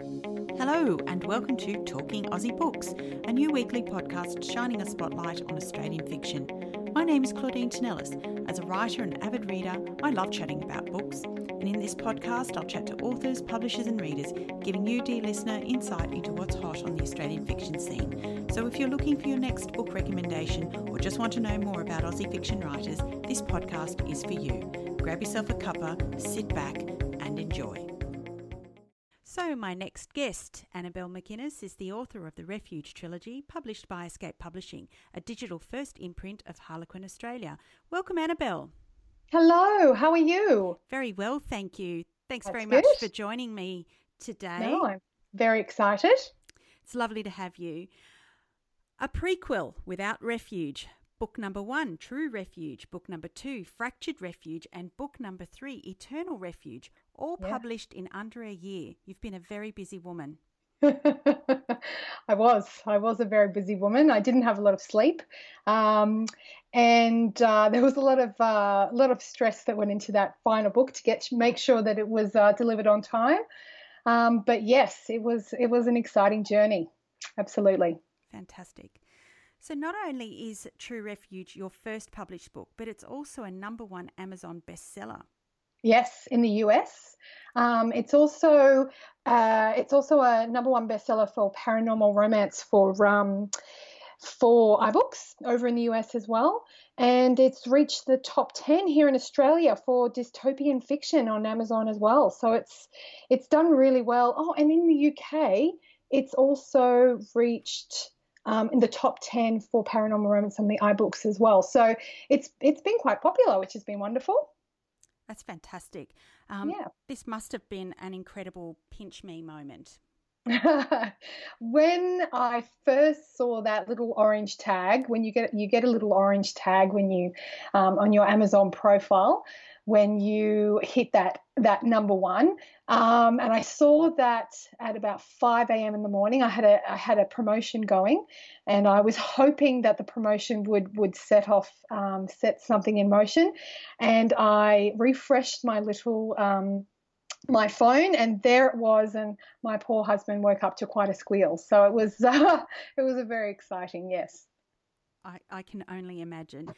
Hello, and welcome to Talking Aussie Books, a new weekly podcast shining a spotlight on Australian fiction. My name is Claudine Tinellis. As a writer and avid reader, I love chatting about books. And in this podcast, I'll chat to authors, publishers, and readers, giving you, dear listener, insight into what's hot on the Australian fiction scene. So if you're looking for your next book recommendation or just want to know more about Aussie fiction writers, this podcast is for you. Grab yourself a cuppa, sit back, and enjoy. So, my next guest, Annabelle McInnes, is the author of the Refuge trilogy, published by Escape Publishing, a digital first imprint of Harlequin Australia. Welcome, Annabelle. Hello, how are you? Very well, thank you. Thanks That's very good. much for joining me today. No, I'm very excited. It's lovely to have you. A prequel, Without Refuge. Book number one, True Refuge. Book number two, Fractured Refuge. And book number three, Eternal Refuge. All Yeah. published in under a year. You've been a very busy woman. I was. I was a very busy woman. I didn't have a lot of sleep, um, and uh, there was a lot of uh, a lot of stress that went into that final book to get make sure that it was uh, delivered on time. Um, but yes, it was it was an exciting journey. Absolutely. Fantastic. So, not only is True Refuge your first published book, but it's also a number one Amazon bestseller. Yes, in the US. Um, it's also uh, it's also a number one bestseller for paranormal romance for um, for iBooks over in the US as well, and it's reached the top ten here in Australia for dystopian fiction on Amazon as well. So it's it's done really well. Oh, and in the UK, it's also reached. Um, in the top 10 for paranormal romance on the iBooks as well. So it's it's been quite popular, which has been wonderful. That's fantastic. Um, Yeah. This must have been an incredible pinch me moment. when I first saw that little orange tag, when you get you get a little orange tag when you um, on your Amazon profile, when you hit that that number one, um, and I saw that at about 5 a.m. in the morning. I had a I had a promotion going, and I was hoping that the promotion would would set off um, set something in motion, and I refreshed my little. Um, my phone and there it was and my poor husband woke up to quite a squeal so it was uh, it was a very exciting yes I, I can only imagine.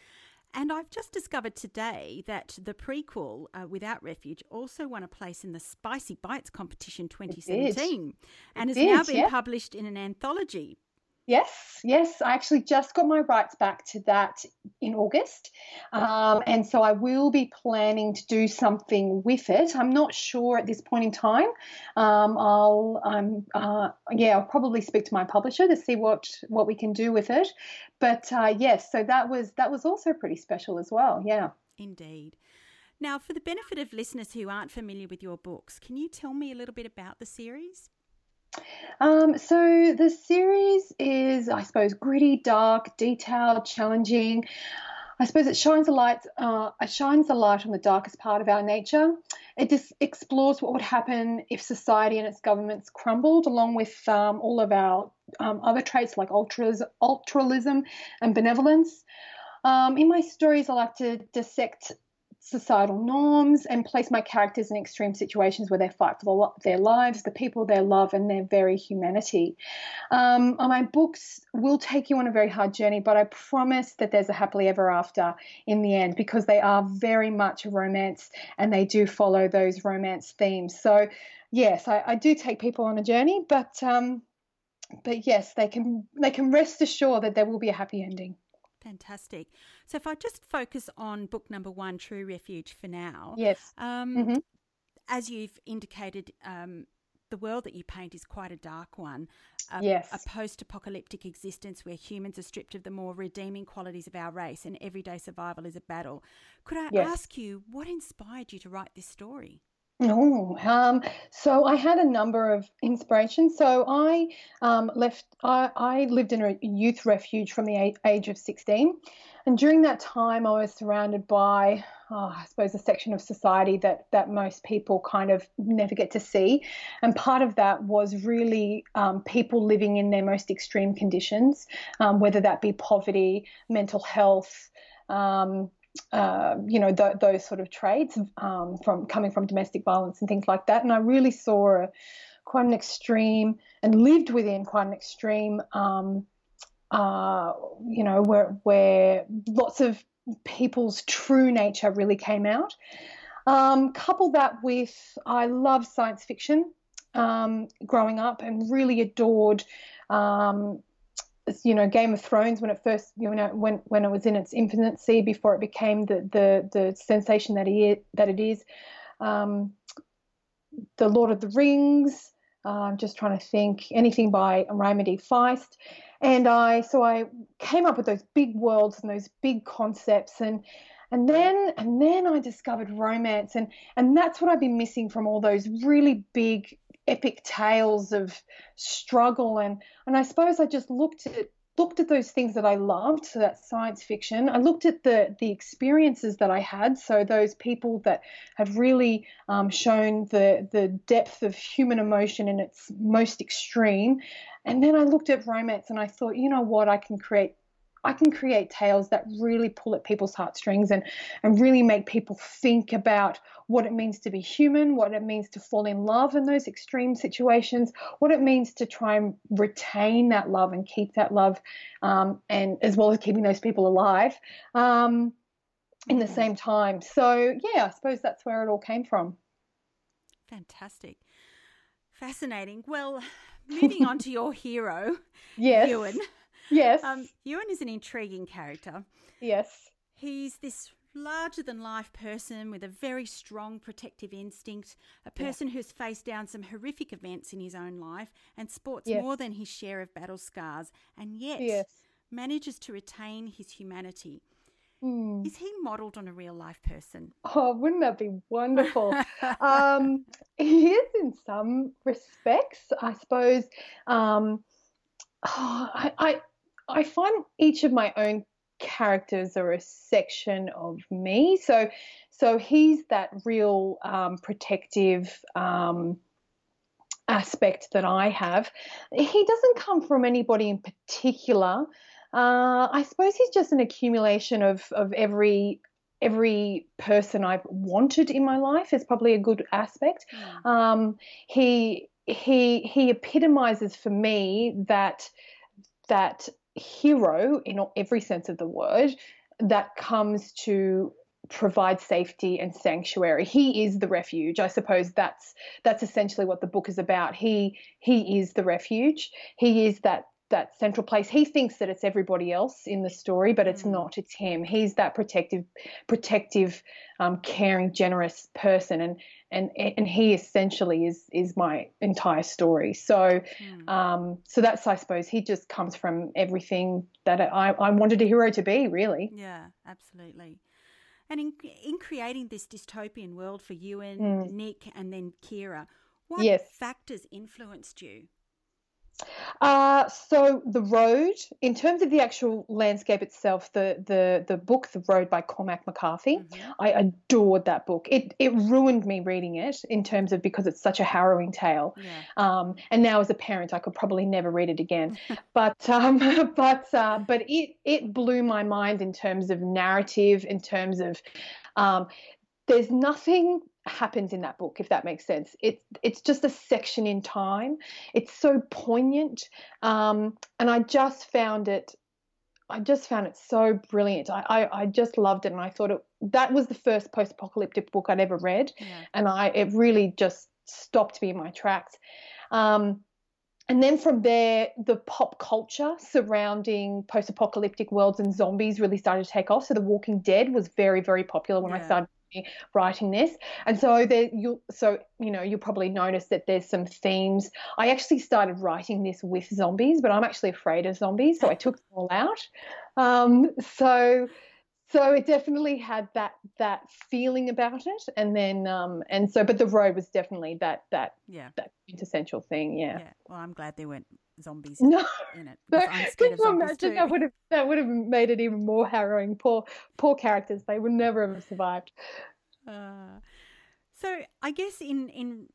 And I've just discovered today that the prequel, uh, Without Refuge, also won a place in the Spicy Bites competition 2017 and has did, now been yeah. published in an anthology. Yes yes i actually just got my rights back to that in august. Um, and so i will be planning to do something with it. I'm not sure at this point in time. Um, i'll um, uh, yeah i'll probably speak to my publisher to see what what we can do with it. But uh, yes so that was that was also pretty special as well yeah. Indeed. Now, for the benefit of listeners who aren't familiar with your books, can you tell me a little bit about the series? Um, so the series is, I suppose, gritty, dark, detailed, challenging. I suppose it shines a light. Uh, it shines a light on the darkest part of our nature. It just explores what would happen if society and its governments crumbled, along with um, all of our um, other traits like altruism and benevolence. Um, in my stories, I like to dissect societal norms and place my characters in extreme situations where they fight for the, their lives, the people they love, and their very humanity. Um, my books will take you on a very hard journey, but I promise that there's a happily ever after in the end because they are very much a romance and they do follow those romance themes. So, yes, I, I do take people on a journey, but um, but yes, they can they can rest assured that there will be a happy ending. Fantastic. So, if I just focus on book number one, True Refuge, for now, Yes. um, Mhm. as you've indicated, um, the world that you paint is quite a dark one. A, Yes. A post apocalyptic existence where humans are stripped of the more redeeming qualities of our race and everyday survival is a battle. Could I Yes. ask you what inspired you to write this story? Oh, um, so I had a number of inspirations. So I um, left. I, I lived in a youth refuge from the age of sixteen, and during that time, I was surrounded by, oh, I suppose, a section of society that that most people kind of never get to see, and part of that was really um, people living in their most extreme conditions, um, whether that be poverty, mental health. Um, uh, you know th- those sort of traits um, from coming from domestic violence and things like that. And I really saw a, quite an extreme and lived within quite an extreme, um, uh, you know, where where lots of people's true nature really came out. Um, couple that with I love science fiction um, growing up and really adored um, you know Game of Thrones when it first you know when when it was in its infancy before it became the the the sensation that it that it is. Um, the Lord of the Rings. I'm just trying to think anything by Raymond E. Feist, and I so I came up with those big worlds and those big concepts and and then and then I discovered romance. And and that's what I've been missing from all those really big epic tales of struggle. And and I suppose I just looked at looked at those things that I loved, so that's science fiction. I looked at the the experiences that I had, so those people that have really um, shown the the depth of human emotion in its most extreme, and then I looked at romance and I thought, you know what, I can create I can create tales that really pull at people's heartstrings and, and really make people think about what it means to be human, what it means to fall in love in those extreme situations, what it means to try and retain that love and keep that love, um, and as well as keeping those people alive um, in the same time. So, yeah, I suppose that's where it all came from. Fantastic. Fascinating. Well, moving on to your hero, yes. Ewan. Yes. Um, Ewan is an intriguing character. Yes. He's this larger than life person with a very strong protective instinct, a person yeah. who's faced down some horrific events in his own life and sports yes. more than his share of battle scars, and yet yes. manages to retain his humanity. Mm. Is he modelled on a real life person? Oh, wouldn't that be wonderful? um, he is in some respects, I suppose. Um, oh, I, I I find each of my own characters are a section of me. So, so he's that real um, protective um, aspect that I have. He doesn't come from anybody in particular. Uh, I suppose he's just an accumulation of of every every person I've wanted in my life is probably a good aspect. Mm. Um, he he he epitomizes for me that that hero in every sense of the word that comes to provide safety and sanctuary. He is the refuge. I suppose that's that's essentially what the book is about. He he is the refuge. He is that that central place. He thinks that it's everybody else in the story, but it's mm. not. It's him. He's that protective, protective, um, caring, generous person, and and and he essentially is is my entire story. So, mm. um, so that's I suppose he just comes from everything that I I wanted a hero to be. Really. Yeah, absolutely. And in in creating this dystopian world for you and mm. Nick and then Kira, what yes. factors influenced you? Uh, so the road, in terms of the actual landscape itself, the the the book, The Road by Cormac McCarthy, mm-hmm. I adored that book. It it ruined me reading it in terms of because it's such a harrowing tale. Yeah. Um, and now as a parent, I could probably never read it again. but um, but uh, but it it blew my mind in terms of narrative, in terms of um, there's nothing happens in that book, if that makes sense. It's it's just a section in time. It's so poignant, um, and I just found it. I just found it so brilliant. I, I, I just loved it, and I thought it that was the first post-apocalyptic book I'd ever read, yeah. and I it really just stopped me in my tracks. Um, and then from there, the pop culture surrounding post apocalyptic worlds and zombies really started to take off. So, The Walking Dead was very, very popular when yeah. I started writing this. And so there you so you know you'll probably notice that there's some themes. I actually started writing this with zombies but i'm actually afraid of zombies so i took them all out. Um, so so it definitely had that that feeling about it. And then um and so but the road was definitely that that yeah. that quintessential thing yeah, yeah. well i'm glad they weren't zombies no. in it but can you imagine that would have that would have made it even more harrowing poor poor characters they would never have survived uh, so i guess in in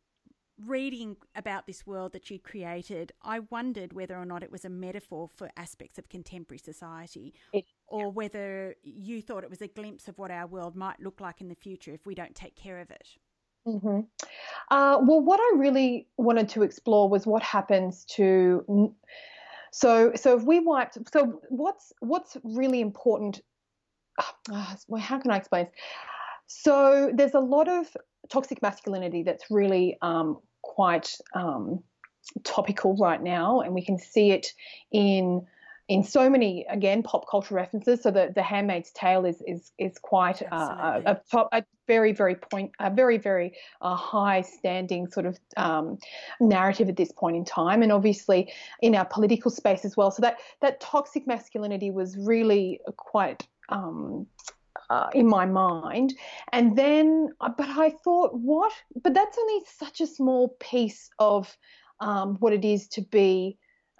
reading about this world that you created, I wondered whether or not it was a metaphor for aspects of contemporary society, it, or whether you thought it was a glimpse of what our world might look like in the future if we don't take care of it. Mm-hmm. Uh, well, what I really wanted to explore was what happens to. So, so if we wiped, so what's what's really important? Uh, how can I explain? This? So there's a lot of toxic masculinity that's really um, quite um, topical right now, and we can see it in in so many again pop culture references. So the the Handmaid's Tale is is is quite uh, a, top a very very point a very very uh, high standing sort of um, narrative at this point in time, and obviously in our political space as well. So that that toxic masculinity was really quite. Um, uh, in my mind. And then, uh, but I thought, what? But that's only such a small piece of um, what it is to be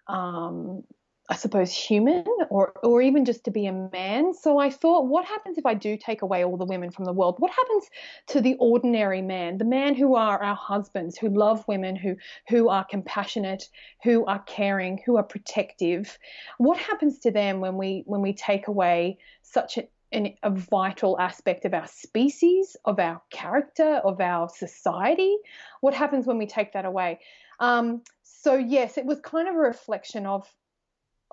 um, I suppose, human or, or even just to be a man. So I thought, what happens if I do take away all the women from the world? What happens to the ordinary man, the man who are our husbands, who love women, who, who are compassionate, who are caring, who are protective? What happens to them when we, when we take away such a, an, a vital aspect of our species, of our character, of our society? What happens when we take that away? Um, so yes, it was kind of a reflection of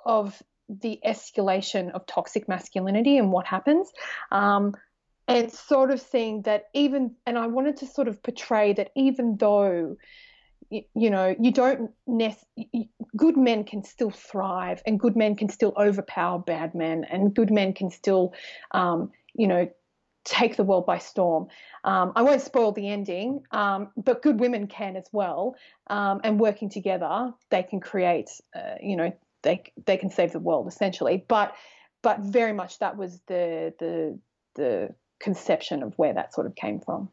of the escalation of toxic masculinity and what happens. Um, and sort of seeing that even, and I wanted to sort of portray that even though, you, you know, you don't, nec- good men can still thrive and good men can still overpower bad men and good men can still, um, you know, take the world by storm. Um, I won't spoil the ending, um, but good women can as well. Um, and working together, they can create, uh, you know, they they can save the world essentially. But but very much that was the the the conception of where that sort of came from.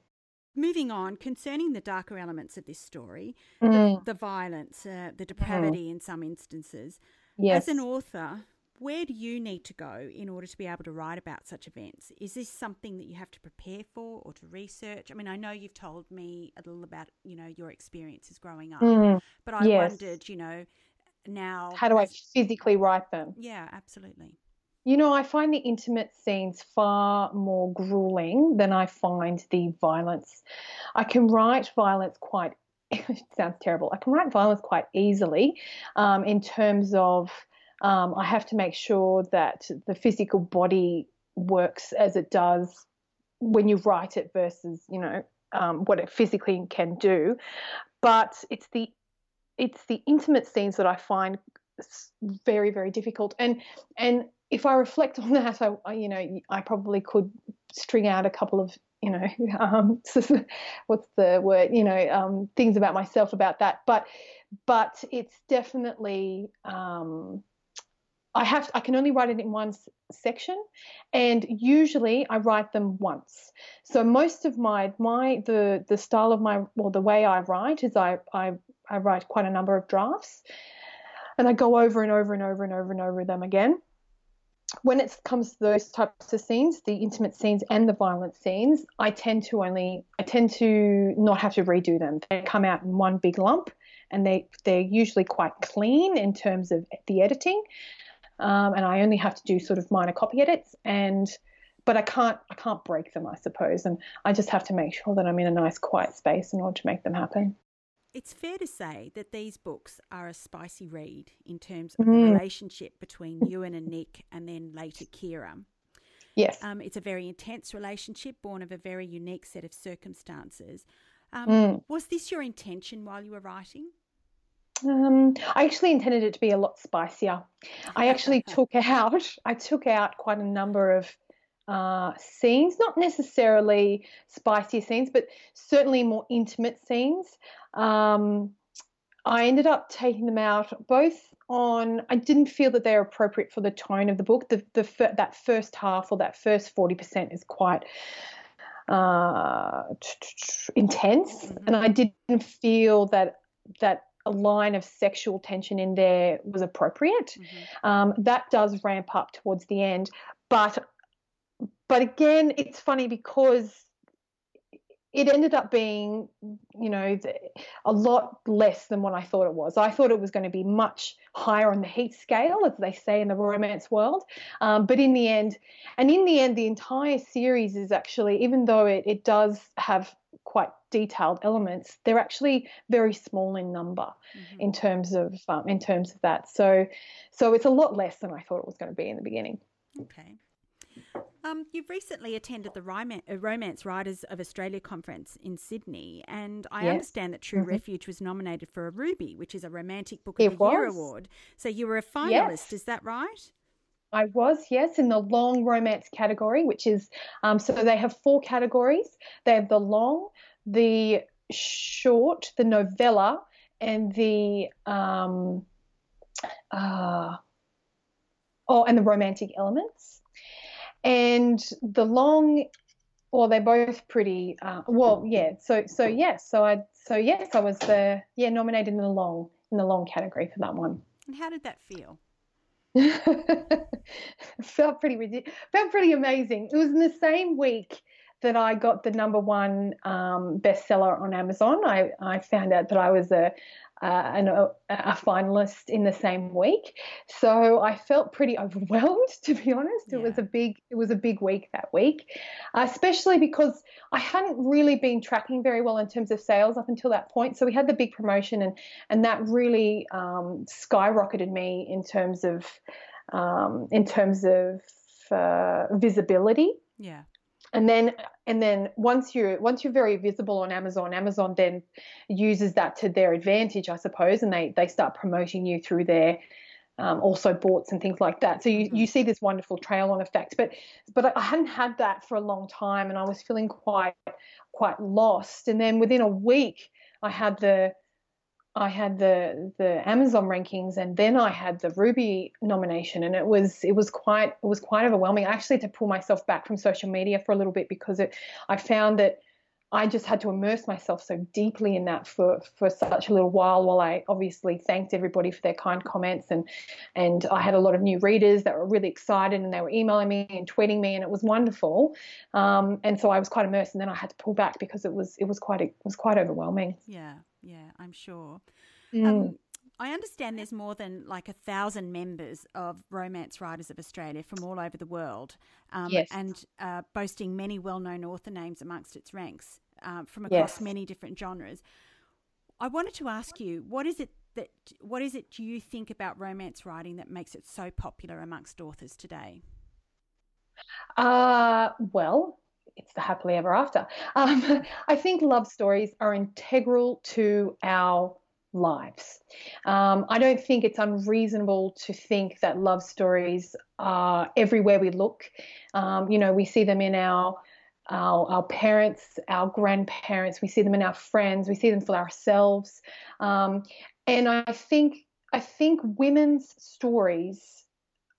Moving on, concerning the darker elements of this story, mm. the, the, violence, uh, the depravity mm. in some instances. Yes. As an author, where do you need to go in order to be able to write about such events? Is this something that you have to prepare for or to research? I mean, I know you've told me a little about, you know, your experiences growing up, mm. but I yes. wondered, you know, now how do i physically write them? Yeah absolutely. You know i find the intimate scenes far more grueling than i find the violence. I can write violence quite it sounds terrible. I can write violence quite easily um, in terms of um, i have to make sure that the physical body works as it does when you write it versus you know um, what it physically can do. But it's the it's the intimate scenes that I find very very difficult. And and if I reflect on that I, you know I probably could string out a couple of you know um, what's the word you know um, things about myself about that. But but it's definitely um, I have I can only write it in one section, and usually I write them once. So most of my my the the style of my well the way I write is I I I write quite a number of drafts, and I go over and over and over and over and over them again. When it comes to those types of scenes, the intimate scenes and the violent scenes, I tend to only I tend to not have to redo them. They come out in one big lump, and they they're usually quite clean in terms of the editing um, and I only have to do sort of minor copy edits and but I can't I can't break them I suppose and I just have to make sure that I'm in a nice quiet space in order to make them happen. It's fair to say that these books are a spicy read in terms of mm. the relationship between Ewan and Nick and then later Kira. Yes. Um, it's a very intense relationship born of a very unique set of circumstances. Um, mm. Was this your intention while you were writing? Um, I actually intended it to be a lot spicier. I actually took out I took out quite a number of uh, scenes, not necessarily spicier scenes, but certainly more intimate scenes. Um, I ended up taking them out both on. I didn't feel that they were appropriate for the tone of the book. The, the that first half or that first forty percent is quite uh, intense, mm-hmm. and I didn't feel that that a line of sexual tension in there was appropriate. Mm-hmm. Um, that does ramp up towards the end, but but again, it's funny because it ended up being, you know, a lot less than what I thought it was. I thought it was going to be much higher on the heat scale, as they say in the romance world. Um, but in the end, and in the end, the entire series is actually, even though it, it does have quite detailed elements, they're actually very small in number mm-hmm. in terms of um, in terms of that. So, so it's a lot less than I thought it was going to be in the beginning. Okay. Um, you've recently attended the uh, Romance Writers of Australia conference in Sydney, and I yes. understand that True mm-hmm. Refuge was nominated for a Ruby, which is a Romantic Book of it the was. Year award. So you were a finalist, yes. is that right? I was, yes, in the long romance category, which is um, so they have four categories. They have the long, the short, the novella, and the um, uh, oh, and the romantic elements. And the long, well, they're both pretty. Uh, well, yeah. So, so yes. So I, so yes, I was the yeah nominated in the long in the long category for that one. And how did that feel? felt pretty it felt pretty amazing. It was in the same week that I got the number one um, bestseller on Amazon. I, I found out that I was a uh, an, a, a, finalist in the same week, so I felt pretty overwhelmed. To be honest, yeah. it was a big it was a big week that week, uh, especially because I hadn't really been tracking very well in terms of sales up until that point. So we had the big promotion, and and that really um, skyrocketed me in terms of um, in terms of uh, visibility. Yeah and then and then once you're once you're very visible on Amazon, Amazon then uses that to their advantage, I suppose, and they they start promoting you through their um, also boards and things like that. So you, mm-hmm. you see this wonderful trail on effect. But but I hadn't had that for a long time, and I was feeling quite quite lost. And then within a week, I had the I had the the Amazon rankings, and then I had the Ruby nomination, and it was it was quite it was quite overwhelming. I actually had to pull myself back from social media for a little bit because it I found that I just had to immerse myself so deeply in that for for such a little while. While I obviously thanked everybody for their kind comments, and and I had a lot of new readers that were really excited, and they were emailing me and tweeting me, and it was wonderful. Um, and so I was quite immersed, and then I had to pull back because it was it was quite it was quite overwhelming. Yeah yeah, I'm sure. Mm. Um, I understand there's more than like a thousand members of Romance Writers of Australia from all over the world, um, yes. and uh, boasting many well-known author names amongst its ranks uh, from across yes. many different genres. I wanted to ask you, what is it that what is it do you think about romance writing that makes it so popular amongst authors today? Uh, well, it's the happily ever after. Um, I think love stories are integral to our lives. Um, I don't think it's unreasonable to think that love stories are everywhere we look. Um, you know, we see them in our our, our, parents, our grandparents, we see them in our friends, we see them for ourselves. Um, and I think I think women's stories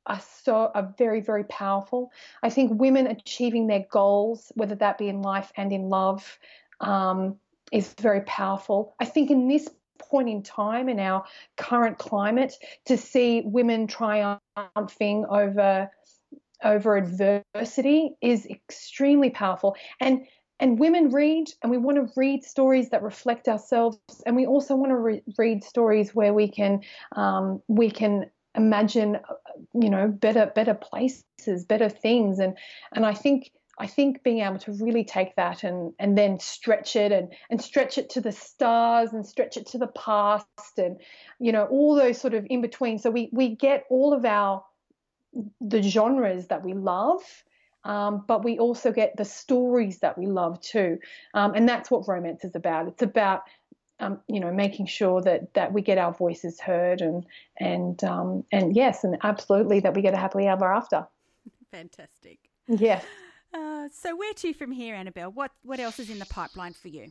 are so are very very powerful. I think women achieving their goals, whether that be in life and in love, um, is very powerful. I think in this point in time in our current climate, to see women triumphing over over adversity is extremely powerful. And and women read and we want to read stories that reflect ourselves and we also want to re- read stories where we can um, we can imagine you know better better places better things and and i think I think being able to really take that and and then stretch it and and stretch it to the stars and stretch it to the past and you know all those sort of in between. So we we get all of our the genres that we love, um, but we also get the stories that we love too, um, and that's what romance is about. It's about um, you know, making sure that that we get our voices heard and and um, and yes, and absolutely that we get a happily ever after. Fantastic. Yes. Uh, so where to from here, Annabelle? What what else is in the pipeline for you?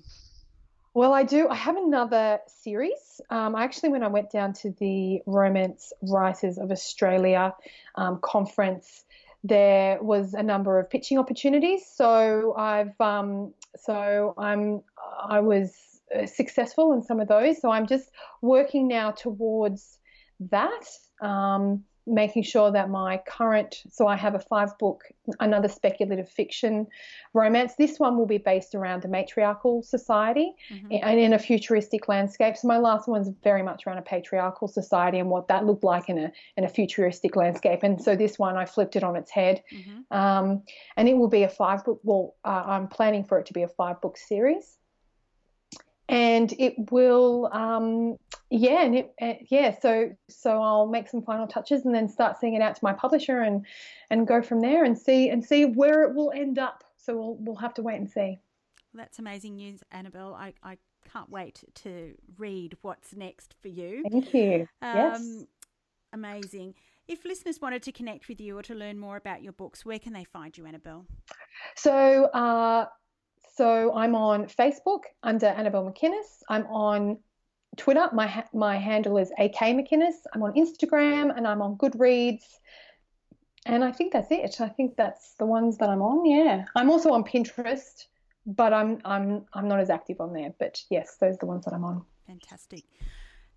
Well, I do. I have another series. Um, actually, when I went down to the Romance Writers of Australia um, conference, there was a number of pitching opportunities. So I've um, so I'm I was successful in some of those. So I'm just working now towards that. Um, making sure that my current so I have a five book another speculative fiction romance this one will be based around a matriarchal society mm-hmm. and in a futuristic landscape so my last one's very much around a patriarchal society and what that looked like in a in a futuristic landscape and so this one I flipped it on its head mm-hmm. um, and it will be a five book well uh, I'm planning for it to be a five book series and it will um, yeah and it, uh, yeah so so I'll make some final touches and then start sending it out to my publisher and and go from there and see and see where it will end up. So we'll we'll have to wait and see. That's amazing news Annabelle. I, I can't wait to read what's next for you. Thank you. Um, yes amazing. If listeners wanted to connect with you or to learn more about your books, where can they find you, Annabelle? So, uh, so I'm on Facebook under Annabelle McInnes. I'm on Twitter. My my handle is AK McInnes. I'm on Instagram and I'm on Goodreads. And I think that's it. I think that's the ones that I'm on. Yeah. I'm also on Pinterest, but I'm I'm I'm not as active on there. But yes, those are the ones that I'm on. Fantastic.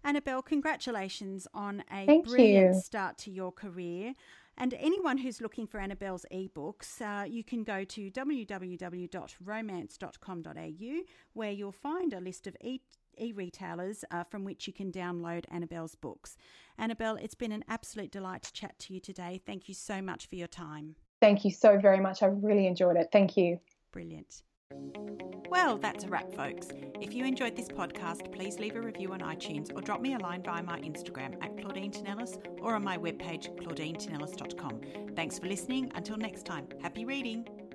Annabelle, congratulations on a Thank brilliant you. start to your career. And anyone who's looking for Annabelle's ebooks, uh, you can go to www.romance.com.au where you'll find a list of e retailers uh, from which you can download Annabelle's books. Annabelle, it's been an absolute delight to chat to you today. Thank you so much for your time. Thank you so very much. I really enjoyed it. Thank you. Brilliant. Well, that's a wrap, folks. If you enjoyed this podcast, please leave a review on iTunes or drop me a line via my Instagram at Claudine Tinellis or on my webpage, claudinetinellis.com. Thanks for listening. Until next time, happy reading.